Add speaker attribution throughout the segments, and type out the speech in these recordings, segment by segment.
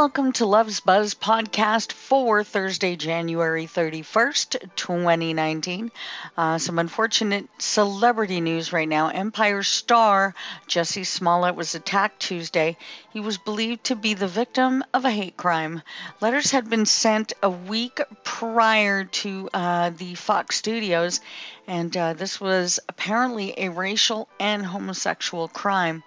Speaker 1: welcome to Love's Buzz podcast for Thursday, January 31st, 2019. Uh, some unfortunate celebrity news right now. Empire star Jussie Smollett was attacked Tuesday. He was believed to be the victim of a hate crime. Letters had been sent a week prior to uh, the Fox studios, and uh, this was apparently a racial and homosexual crime.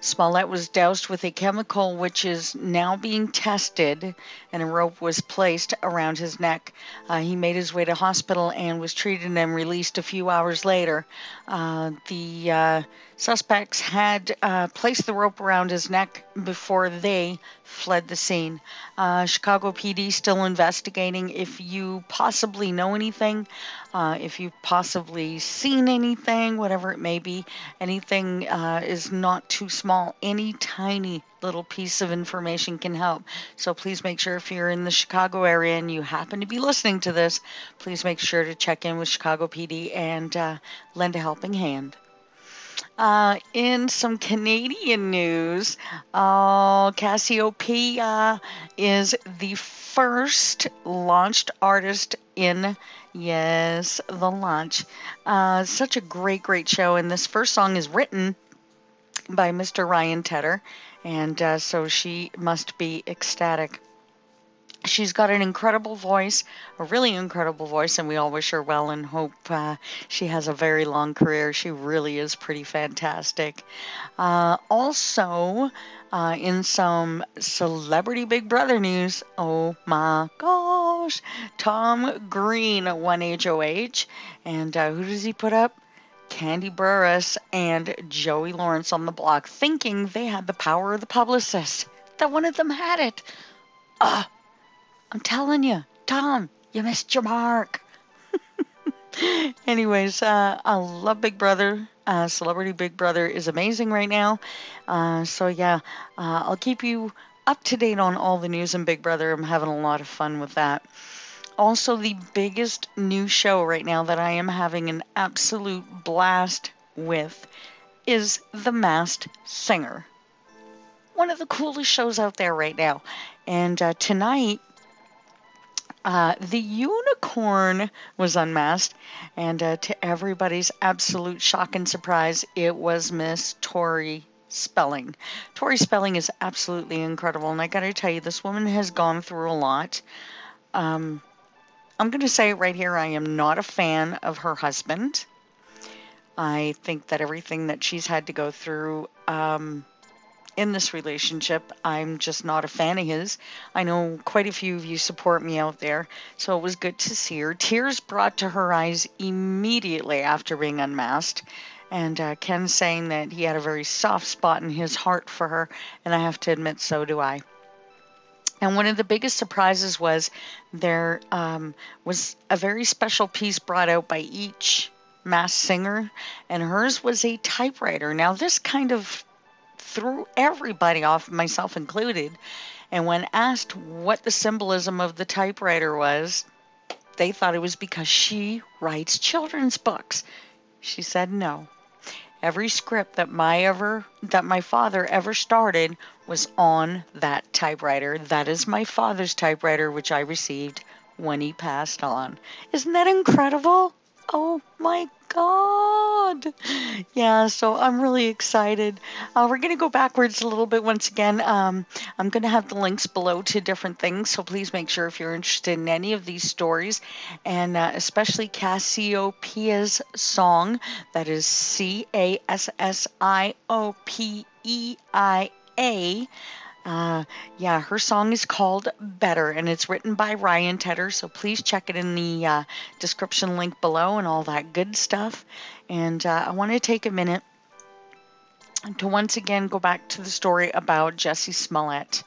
Speaker 1: Smollett was doused with a chemical which is now being tested, and a rope was placed around his neck. Uh, he made his way to hospital and was treated and released a few hours later. Uh, the uh, suspects had uh, placed the rope around his neck before they fled the scene. Uh, Chicago PD still investigating. If you possibly know anything, uh, if you've possibly seen anything, whatever it may be, anything is not too small small, any tiny little piece of information can help. So please make sure if you're in the Chicago area and you happen to be listening to this, please make sure to check in with Chicago PD and uh, lend a helping hand. Uh, in some Canadian news, uh, Cassiopeia is the first launched artist in Yes, the launch. Uh, such a great, great show. And this first song is written by Mr. Ryan Tedder, and uh, so she must be ecstatic. She's got an incredible voice, a really incredible voice, and we all wish her well and hope uh, she has a very long career. She really is pretty fantastic. Uh, also, uh, in some celebrity Big Brother news, oh my gosh, Tom Green won HOH, and uh, who does he put up? Kandi Burruss and Joey Lawrence on the block, thinking they had the power of the publicist, that one of them had it. Uh, I'm telling you, Tom, you missed your mark. Anyways, uh, I love Big Brother. Uh, Celebrity Big Brother is amazing right now. Uh, so, yeah, uh, I'll keep you up to date on all the news in Big Brother. I'm having a lot of fun with that also the biggest new show right now that I am having an absolute blast with is The Masked Singer. One of the coolest shows out there right now. And uh, tonight, uh, the unicorn was unmasked, and uh, to everybody's absolute shock and surprise, it was Miss Tori Spelling. Tori Spelling is absolutely incredible, and I got to tell you, this woman has gone through a lot. Um, I'm to say right here I am not a fan of her husband. I think that everything that she's had to go through um, in this relationship, I'm just not a fan of his. I know quite a few of you support me out there, so it was good to see her. Tears brought to her eyes immediately after being unmasked. And uh, Ken saying that he had a very soft spot in his heart for her, and I have to admit, so do I. And one of the biggest surprises was there um, was a very special piece brought out by each mass singer, and hers was a typewriter. Now, this kind of threw everybody off, myself included. And when asked what the symbolism of the typewriter was, they thought it was because she writes children's books. She said no. Every script that my ever that my father ever started was on that typewriter. That is my father's typewriter which I received when he passed on. Isn't that incredible? Oh my God. Yeah, so I'm really excited. Uh, we're going to go backwards a little bit once again. Um, I'm going to have the links below to different things, so please make sure if you're interested in any of these stories, and uh, especially Cassiopeia's song, that is C A S S I O P E I A. Uh, yeah, her song is called Better and it's written by Ryan Tedder. So please check it in the uh, description link below and all that good stuff. And uh, I want to take a minute to once again go back to the story about Jussie Smollett.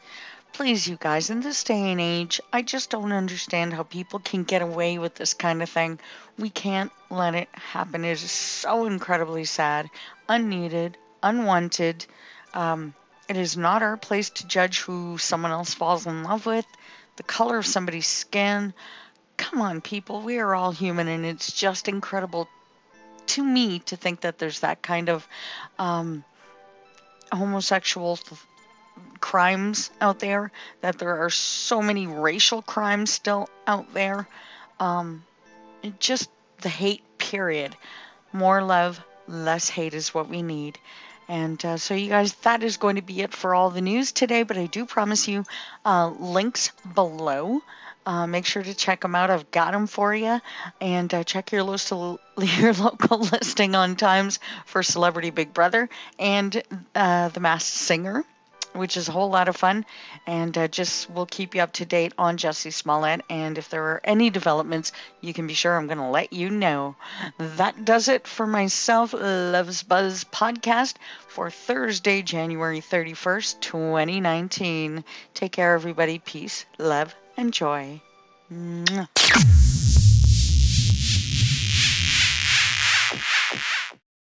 Speaker 1: Please, you guys, in this day and age, I just don't understand how people can get away with this kind of thing. We can't let it happen. It is so incredibly sad, unneeded, unwanted. Um, it is not our place to judge who someone else falls in love with, the color of somebody's skin. Come on, people, we are all human, and it's just incredible to me to think that there's that kind of um, homosexual crimes out there, that there are so many racial crimes still out there. Um, just the hate, period. More love, less hate is what we need. And uh, so, you guys, that is going to be it for all the news today. But I do promise you uh, links below. Uh, make sure to check them out. I've got them for you. And uh, check your, lo- your local listing on times for Celebrity Big Brother and uh, The Masked Singer which is a whole lot of fun. And uh, just we'll keep you up to date on Jussie Smollett. And if there are any developments, you can be sure I'm going to let you know. That does it for myself, Loves Buzz podcast for Thursday, January 31st, 2019. Take care, everybody. Peace, love, and joy. Mwah.